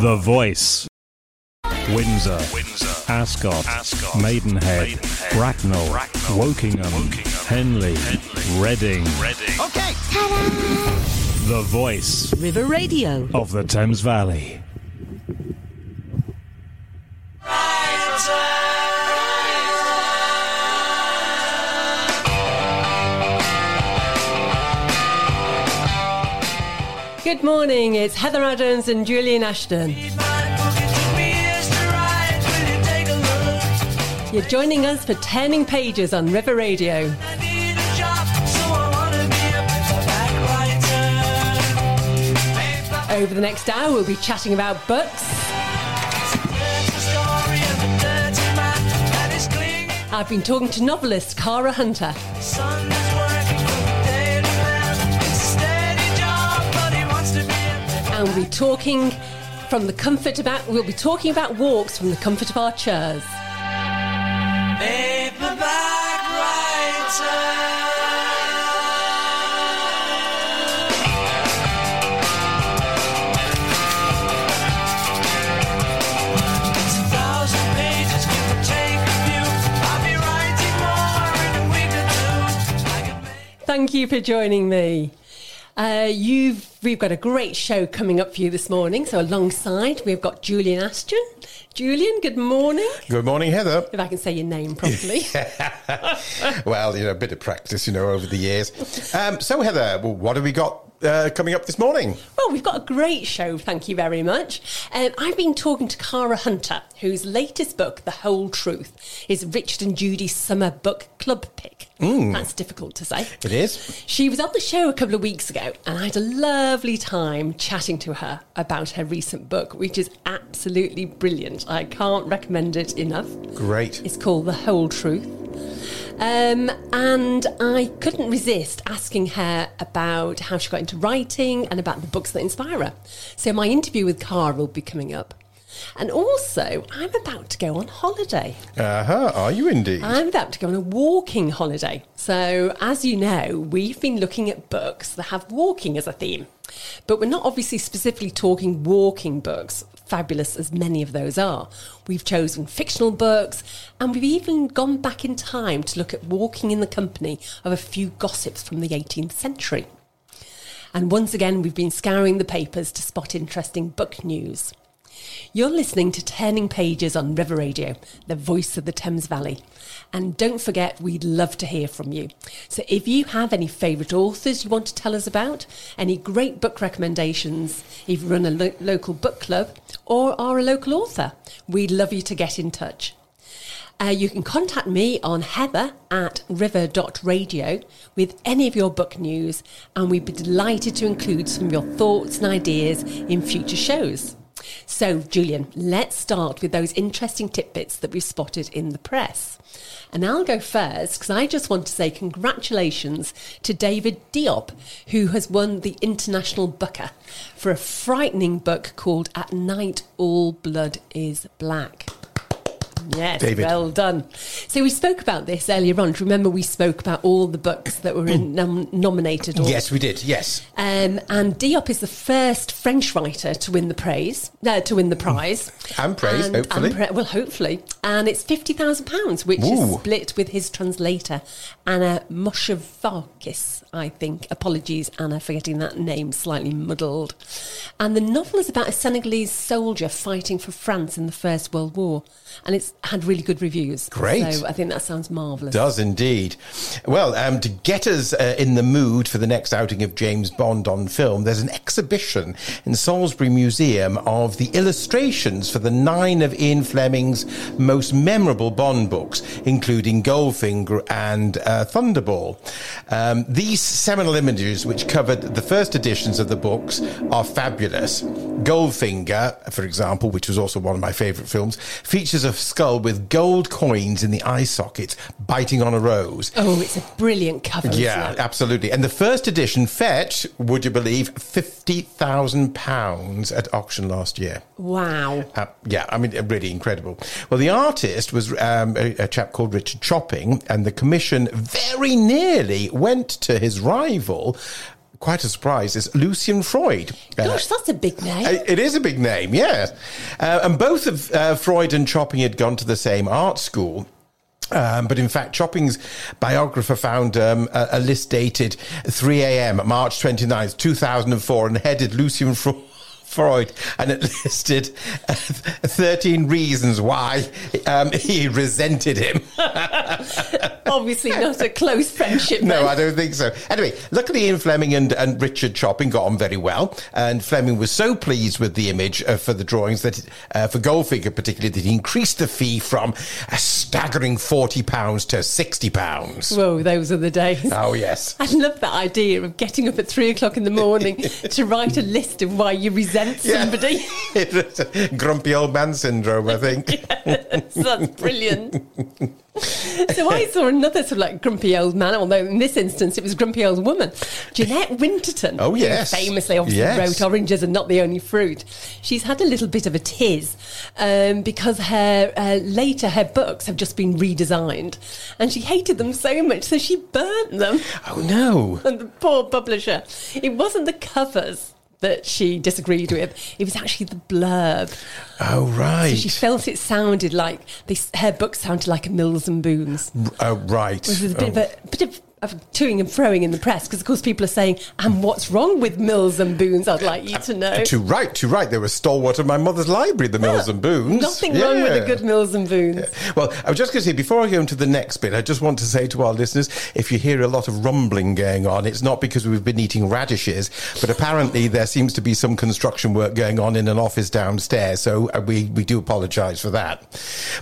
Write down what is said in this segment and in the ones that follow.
The Voice. Windsor, Windsor, Ascot, Ascot, Maidenhead, Maidenhead, Bracknell, Bracknell, Wokingham, Wokingham, Henley, Henley, Reading. Reading. Okay. The Voice River Radio. of the Thames Valley. Good morning, it's Heather Adams and Julian Ashton. You're joining us for Turning Pages on River Radio. Over the next hour, we'll be chatting about books. I've been talking to novelist Cara Hunter. And we'll be talking from the comfort about we'll be talking about walks from the comfort of our chairs. Thank you for joining me. Uh, you've we've got a great show coming up for you this morning. So alongside we've got Julian Ashton. Julian, good morning. Good morning, Heather. If I can say your name properly. Well, you know, a bit of practice, you know, over the years. Um, so, Heather, well, what have we got uh, coming up this morning? Well, we've got a great show, thank you very much. Um, I've been talking to Cara Hunter, whose latest book, The Whole Truth, is Richard and Judy's summer book club pick. That's difficult to say. It is. She was on the show a couple of weeks ago, and I had a lovely time chatting to her about her recent book, which is absolutely brilliant. I can't recommend it enough. Great. It's called The Whole Truth. Um, and I couldn't resist asking her about how she got into writing and about the books that inspire her. So my interview with Cara will be coming up. And also, I'm about to go on holiday. Uh huh. Are you indeed? I'm about to go on a walking holiday. So, as you know, we've been looking at books that have walking as a theme. But we're not obviously specifically talking walking books, fabulous as many of those are. We've chosen fictional books, and we've even gone back in time to look at walking in the company of a few gossips from the 18th century. And once again, we've been scouring the papers to spot interesting book news. You're listening to Turning Pages on River Radio, the voice of the Thames Valley. And don't forget, we'd love to hear from you. So if you have any favourite authors you want to tell us about, any great book recommendations, if you run a lo- local book club, or are a local author, we'd love you to get in touch. Uh, you can contact me on heather at river.radio with any of your book news, and we'd be delighted to include some of your thoughts and ideas in future shows. So, Julian, let's start with those interesting tidbits that we've spotted in the press. And I'll go first because I just want to say congratulations to David Diop, who has won the International Booker for a frightening book called At Night All Blood is Black. Yes, David. well done. So we spoke about this earlier on. Remember we spoke about all the books that were in, nom- nominated? Or, Yes, we did. Yes. Um, and Diop is the first French writer to win the praise, uh, to win the prize, And praise, And- hopefully. and pra- well, hopefully, and it's fifty thousand pounds, which Ooh. is split with his translator Anna I think. Apologies, Anna, for getting that name slightly muddled. And the novel is about a Senegalese soldier fighting for France in the First World War, and it's had really good reviews. Great. So I think that sounds marvellous. Does indeed. Well, um, to get us uh, in the mood for the next outing of James Bond on film, there's an exhibition in Salisbury Museum of the illustrations for the nine of Ian Fleming's most memorable Bond books, including Goldfinger and uh, Thunderball. Um, these seminal images, which covered the first editions of the books, are fabulous. Goldfinger, for example, which was also one of my favourite films, features a skull with gold coins in the eye sockets biting on a rose. Oh, it's a brilliant cover. Yeah, absolutely. And the first edition fetched, would you believe, fifty thousand pounds at auction last year. Wow. Uh, yeah, I mean, really incredible. Well, the artist was um, a, a chap called Richard Chopping, and the commission very nearly went to his rival. quite a surprise, is Lucian Freud. Uh, Gosh, that's a big name. it is a big name, yes. Uh, and both of uh, Freud and Chopping had gone to the same art school. Um, but in fact, Chopping's biographer found um, a, a, list dated 3 a.m., March 29th, 2004, and headed Lucian Freud. Freud, and it listed uh, 13 reasons why um, he resented him. Obviously, not a close friendship. no. I don't think so. Anyway, luckily, Ian Fleming and, and Richard Chopping got on very well, and Fleming was so pleased with the image uh, for the drawings that, uh, for Goldfinger particularly, that he increased the fee from a staggering forty pounds to sixty pounds. Whoa, those are the days. Oh yes. I love that idea of getting up at three o'clock in the morning to write a list of why you resent somebody. Yeah. Grumpy old man syndrome, I think. yes, that's brilliant. so I saw another sort of like grumpy old man, although in this instance it was grumpy old woman, Jeanette Winterson. Oh, yes. famously, obviously Yes. wrote "Oranges are not the only fruit." She's had a little bit of a tiz um, because her uh, later her books have just been redesigned, and she hated them so much, so she burnt them. Oh no. And the poor publisher. It wasn't the covers that she disagreed with; it was actually the blurb. Oh right. So She felt it sounded like this, her book sounded like a Mills and Boons. Oh right. Was a bit, Oh. of, a, oh. bit of, of toing and froing in the press because, of course, people are saying, "And what's wrong with Mills and Boons?" I'd like you to know. Too right, too right. They were stalwart of my mother's library, the Mills and Boons. Nothing wrong with Yeah. the good Mills and Boons. Well, I was just going to say, before I go into the next bit, I just want to say to our listeners if you hear a lot of rumbling going on, it's not because we've been eating radishes, but apparently there seems to be some construction work going on in an office downstairs. So uh, we, we do apologise for that.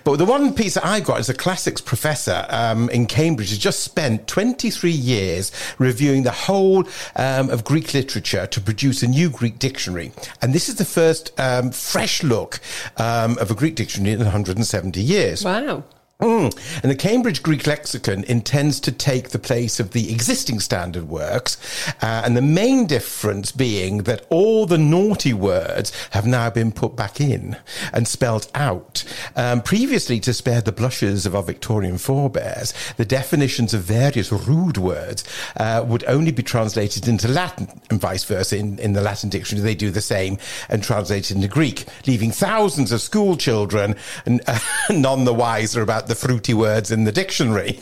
But the one piece that I've got is a classics professor um, in Cambridge has just spent 23 years reviewing the whole um, of Greek literature to produce a new Greek dictionary. And this is the first um, fresh look um, of a Greek dictionary in 170 years. Wow. Mm. And the Cambridge Greek Lexicon intends to take the place of the existing standard works, uh, and the main difference being that all the naughty words have now been put back in and spelled out. Um, previously, to spare the blushes of our Victorian forebears, the definitions of various rude words uh, would only be translated into Latin, and vice versa. In, in the Latin dictionary, they do the same and translate it into Greek, leaving thousands of school children and, uh, none the wiser about the fruity words in the dictionary.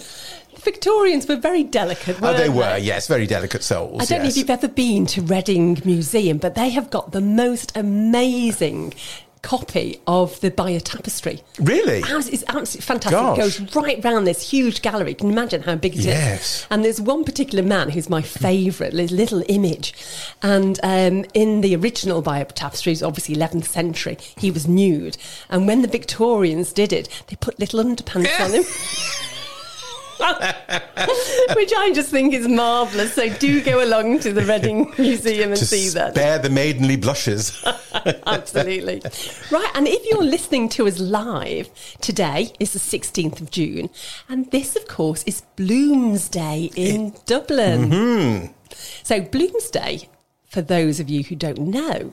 Victorians were very delicate, Oh, weren't they were, yes, very delicate souls. I don't know if you've ever been to Reading Museum, but they have got the most amazing copy of the Bayeux Tapestry. Really? It's absolutely fantastic. Gosh. It goes right round this huge gallery. Can you imagine how big it is? Yes. And there's one particular man who's my favourite, his little image. And um, in the original Bayeux Tapestries, obviously 11th century, he was nude. And when the Victorians did it, they put little underpants on him. Which I just think is marvellous. So do go along to the Reading Museum and to see that. spare the maidenly blushes. Absolutely. Right. And if you're listening to us live, today is the 16th of June. And this, of course, is Bloomsday in Dublin. Mm-hmm. So, Bloomsday, for those of you who don't know,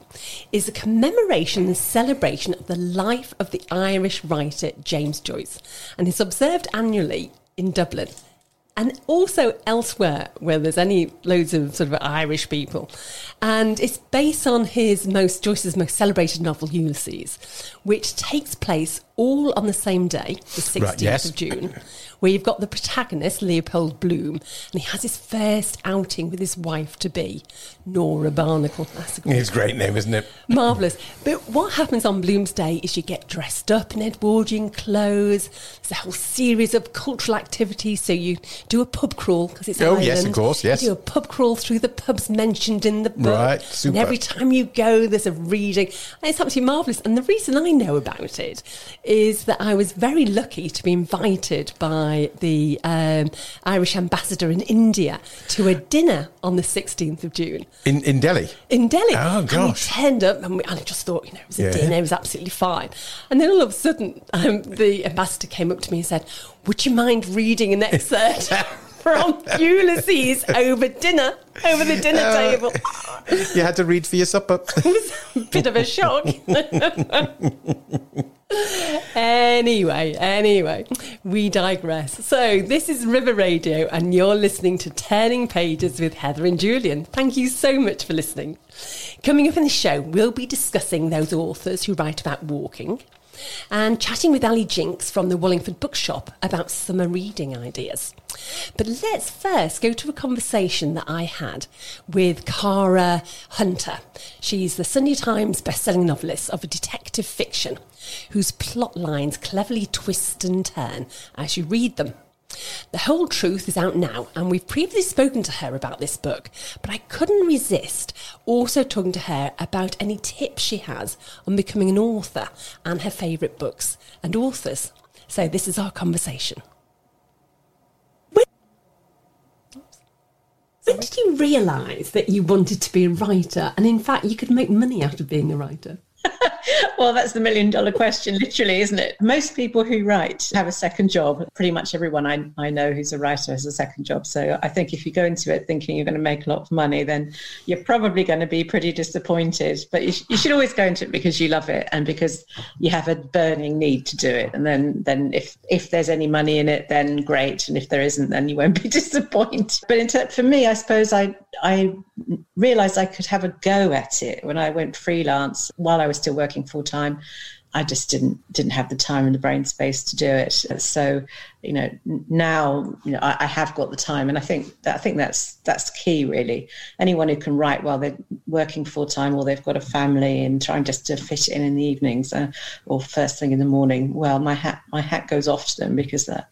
is a commemoration and celebration of the life of the Irish writer James Joyce. And it's observed annually in Dublin. And also elsewhere where there's any loads of sort of Irish people. And it's based on his most Joyce's most celebrated novel, Ulysses, which takes place all on the same day, the 16th Right, yes. of June, where you've got the protagonist, Leopold Bloom, and he has his first outing with his wife to be, Nora Barnacle. That's a it's a great name, isn't it? Marvellous. But what happens on Bloom's Day is you get dressed up in Edwardian clothes. There's a whole series of cultural activities. So you do a pub crawl because it's Oh, Ireland. yes, of course, yes. You do a pub crawl through the pubs mentioned in the book. Right, And every time you go, there's a reading. And it's absolutely marvellous. And the reason I know about it is that I was very lucky to be invited by the um, Irish ambassador in India to a dinner on the 16th of June In, in Delhi. in Delhi. Oh, And gosh. we turned up and, we, and I just thought, you know, it was a Yeah. dinner, it was absolutely fine. And then all of a sudden, um, the ambassador came up to me and said, Would you mind reading an excerpt from Ulysses over dinner, over the dinner Uh, table? You had to read for your supper. It was a bit of a shock. Anyway, anyway, we digress. So, this is River Radio, and you're listening to Turning Pages with Heather and Julian. Thank you so much for listening. Coming up in the show, we'll be discussing those authors who write about walking and chatting with Ali Jinks from the Wallingford Bookshop about summer reading ideas. But let's first go to a conversation that I had with Cara Hunter. She's the Sunday Times bestselling novelist of detective fiction whose plot lines cleverly twist and turn as you read them. The Whole Truth is out now, and we've previously spoken to her about this book, but I couldn't resist also talking to her about any tips she has on becoming an author and her favourite books and authors. So, this is our conversation. When, when did you realise that you wanted to be a writer, and in fact, you could make money out of being a writer? Well, that's the million dollar question, literally, isn't it? Most people who write have a second job. Pretty much everyone I, I know who's a writer has a second job. So I think if you go into it thinking you're going to make a lot of money, then you're probably going to be pretty disappointed. But you, sh- you should always go into it because you love it and because you have a burning need to do it. And then, then if, if there's any money in it, then great. And if there isn't, then you won't be disappointed. But in for me, I suppose I, I realized I could have a go at it when I went freelance while I was still working full time. I just didn't didn't have the time and the brain space to do it. So, you know, now you know I, I, have got the time, and I think that I think that's that's key really. Anyone who can write while they're working full time or they've got a family and trying just to fit in in the evenings uh, or first thing in the morning, well, my hat my hat goes off to them because that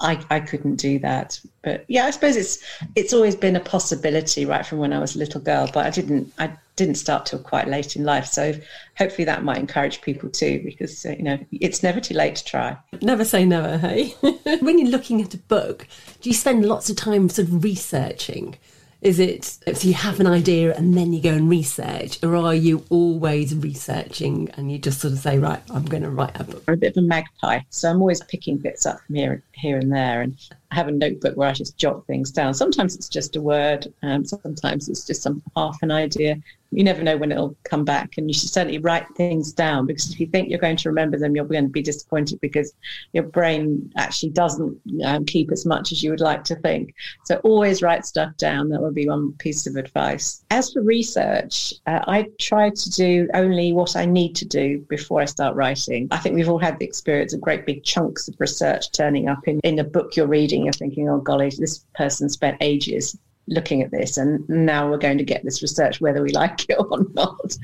I, I couldn't do that. But yeah, I suppose it's it's always been a possibility right from when I was a little girl, but I didn't I didn't start till quite late in life. So hopefully that might encourage people too, because uh, you know it's never too late to try. Never say never, hey. when you're looking at a book, do you spend lots of time sort of researching? Is it so you have an idea and then you go and research, or are you always researching and you just sort of say, right, I'm going to write a book? I'm a bit of a magpie, so I'm always picking bits up from here, here and there, and I have a notebook where I just jot things down. Sometimes it's just a word, um, sometimes it's just some half an idea, you never know when it'll come back. And you should certainly write things down because if you think you're going to remember them, you're going to be disappointed because your brain actually doesn't um, keep as much as you would like to think. So always write stuff down. That would be one piece of advice. As for research, uh, I try to do only what I need to do before I start writing. I think we've all had the experience of great big chunks of research turning up in, in a book you're reading. You're thinking, oh, golly, this person spent ages looking at this and now we're going to get this research whether we like it or not.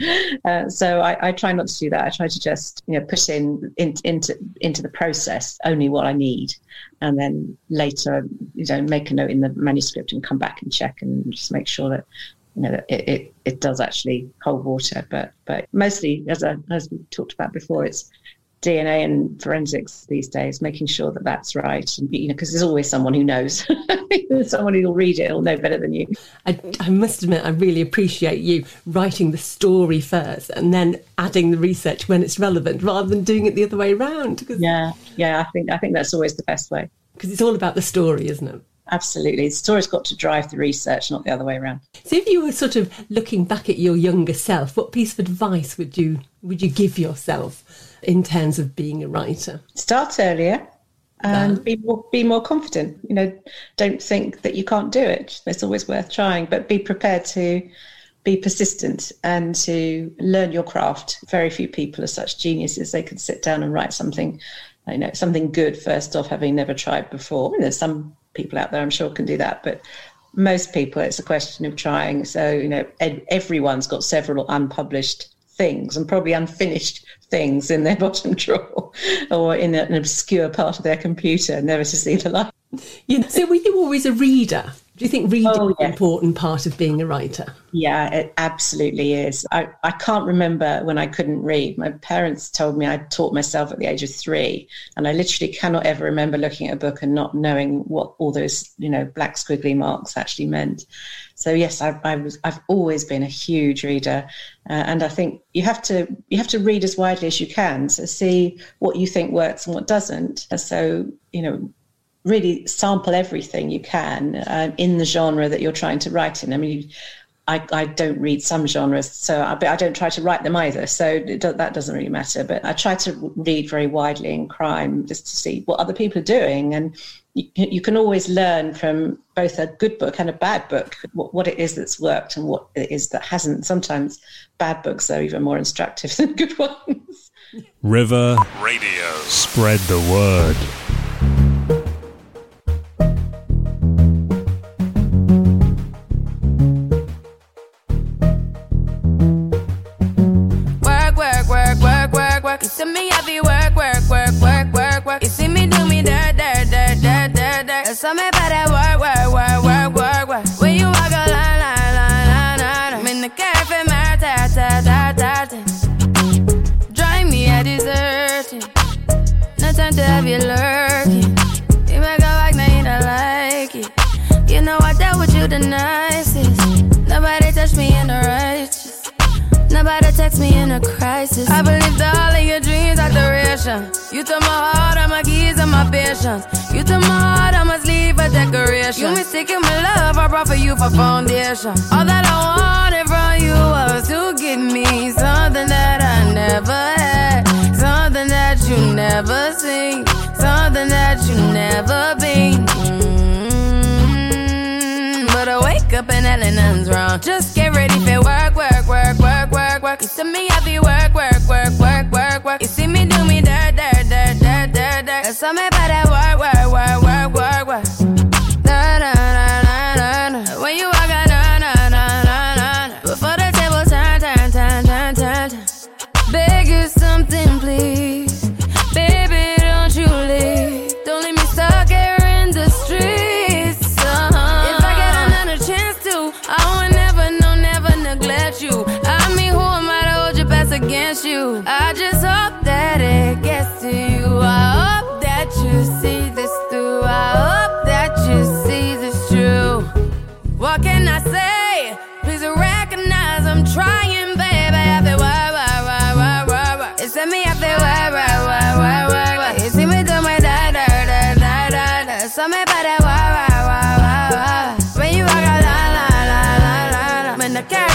Uh, so I, I, try not to do that. I try to just you know put in, in, into into the process only what i need and then later you know make a note in the manuscript and come back and check and just make sure that you know it, it, it does actually hold water. But but mostly as I, as we talked about before it's DNA and forensics these days, making sure that that's right. And, you know, because there's always someone who knows, someone who'll read it will know better than you. I, I, must admit, I really appreciate you writing the story first and then adding the research when it's relevant, rather than doing it the other way around. Yeah, yeah, I think I think that's always the best way because it's all about the story, isn't it? Absolutely. The story's got to drive the research, not the other way around. So if you were sort of looking back at your younger self, what piece of advice would you would you give yourself in terms of being a writer? Start earlier and be more, be more confident. You know, don't think that you can't do it. It's always worth trying, but be prepared to be persistent and to learn your craft. Very few people are such geniuses they can sit down and write something, you know, something good first off, having never tried before. there's some people out there I'm sure can do that, but most people it's a question of trying. So you know, ed- everyone's got several unpublished things and probably unfinished things in their bottom drawer or in an obscure part of their computer, never to see the light. You know, so were you always a reader? Do you think reading oh, is an important part of being a writer? Yeah, it absolutely is. I, I can't remember when I couldn't read. My parents told me I taught myself at the age of three, and I literally cannot ever remember looking at a book and not knowing what all those, you know, black squiggly marks actually meant. So yes, I, I was. I've always been a huge reader, uh, and I think you have to you have to read as widely as you can to see what you think works and what doesn't. So you know, really sample everything you can uh, in the genre that you're trying to write in. I mean, I, I don't read some genres, so I, but I don't try to write them either. So do, that doesn't really matter. But I try to read very widely in crime just to see what other people are doing, and you, you can always learn from both a good book and a bad book what, what it is that's worked and what it is that hasn't. Sometimes bad books are even more instructive than good ones. River Radio. Spread the word. You mistaken my love, I brought for you for foundation. All that I wanted from you was to give me something that I never had, something that you never seen, something that you never been. Mm-hmm. But I wake up and nothing's wrong. Just get ready for work, work, work, work work. Work. You see me have work, work, work, work, work, work. You see me do me dirt, dirt, dirt, dirt, dirt, dirt. That's me about that work, work, work, work, work, work.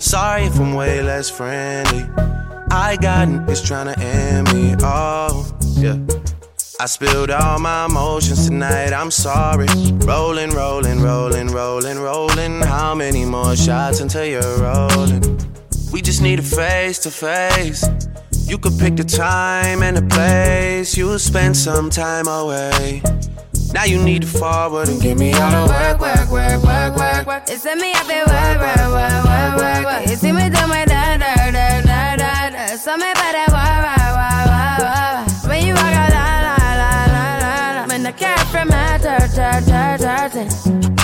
Sorry if I'm way less friendly. I got niggas trying to end me off. Yeah. I spilled all my emotions tonight, I'm sorry. Rolling, rolling, rolling, rolling, rolling. How many more shots until you're rolling? We just need a face to face. You could pick the time and the place. You'll spend some time away. Now you need to forward and give me all the work, work, work, work, work, work. It's me up there, work, work, work, work, work, work. You see me do my da da da da da da. So me better work, work, work, work, work. When you walk out, la la la la la la. When the cat from my dirt, dirt, dirt, dirt.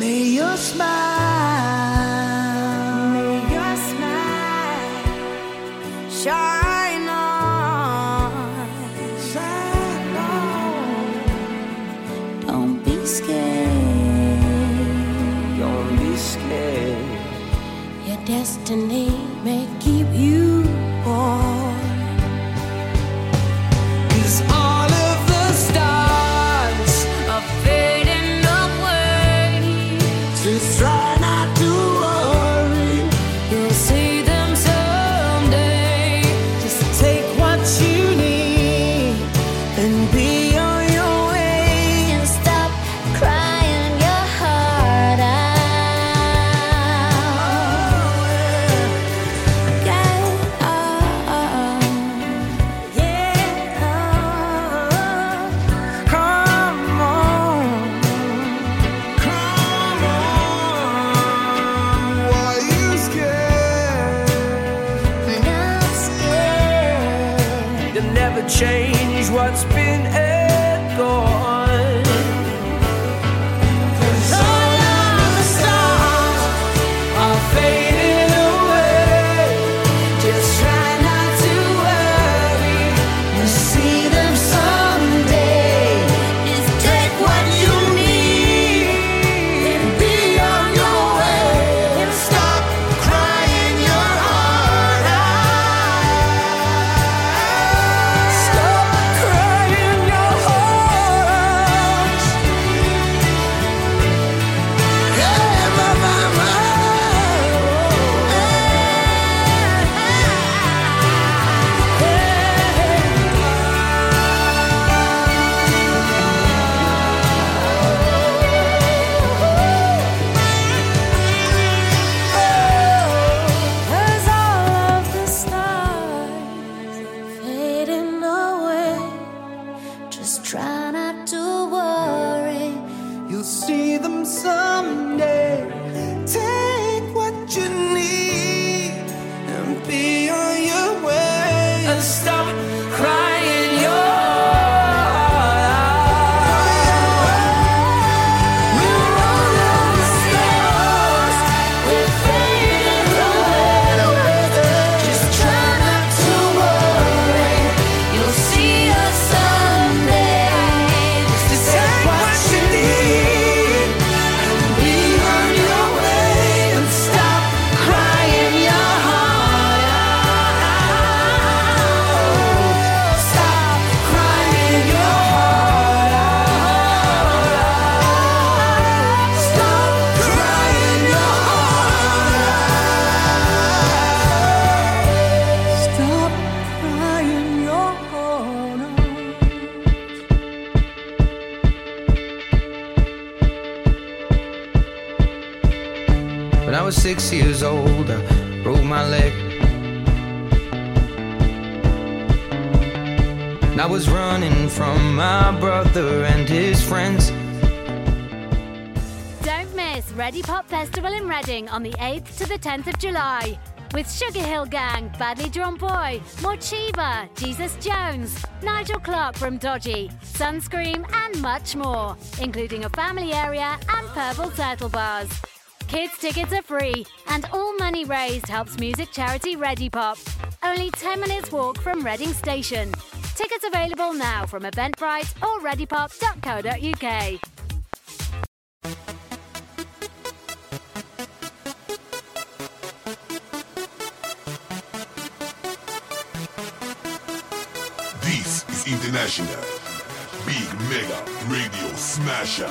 May your smile, may your smile shine on, shine on. Don't be scared, don't be scared. Your destiny six years old, I broke my leg. And I was running from my brother and his friends. Don't miss Readipop Festival in Reading on the 8th to the 10th of July. With Sugar Hill Gang, Badly Drawn Boy, Morcheeba, Jesus Jones, Nigel Clark from Dodgy, Sunscreem, and much more, including a family area and purple turtle bars. Kids tickets are free, and all money raised helps music charity Readipop. Only 10 minutes walk from Reading Station. Tickets available now from Eventbrite or readipop.co.uk. This is International Big Mega Radio Smasher.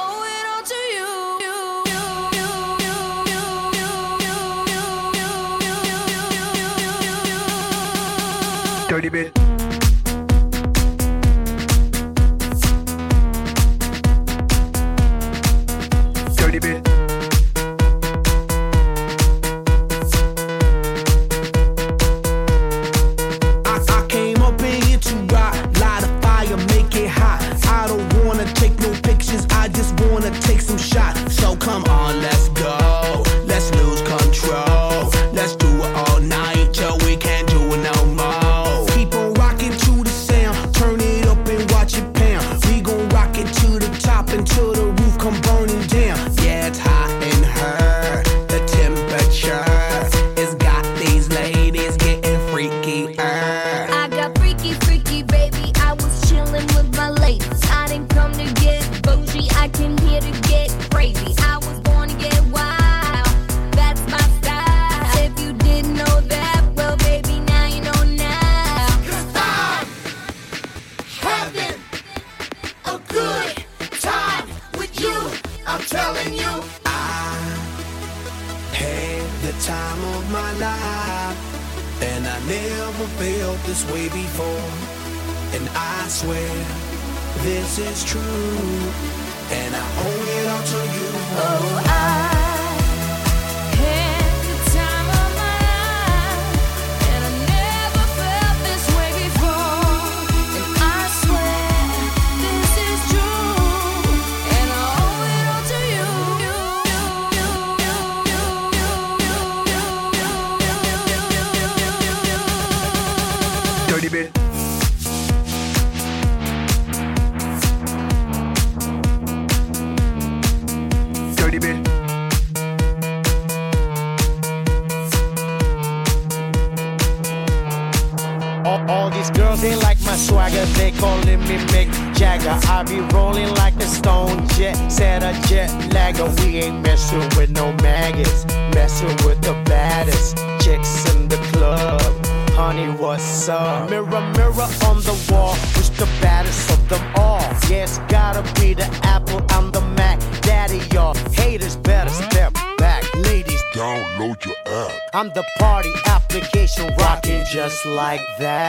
Dirty I be rolling like a stone jet, said a jet lagger. We ain't messing with no maggots, messing with the baddest chicks in the club. Honey, what's up? Mirror, mirror on the wall, who's the baddest of them all? Yeah, gotta be the Apple, I'm the Mac. Daddy, y'all haters better step back. Ladies, download your app. I'm the party application rocking just like that.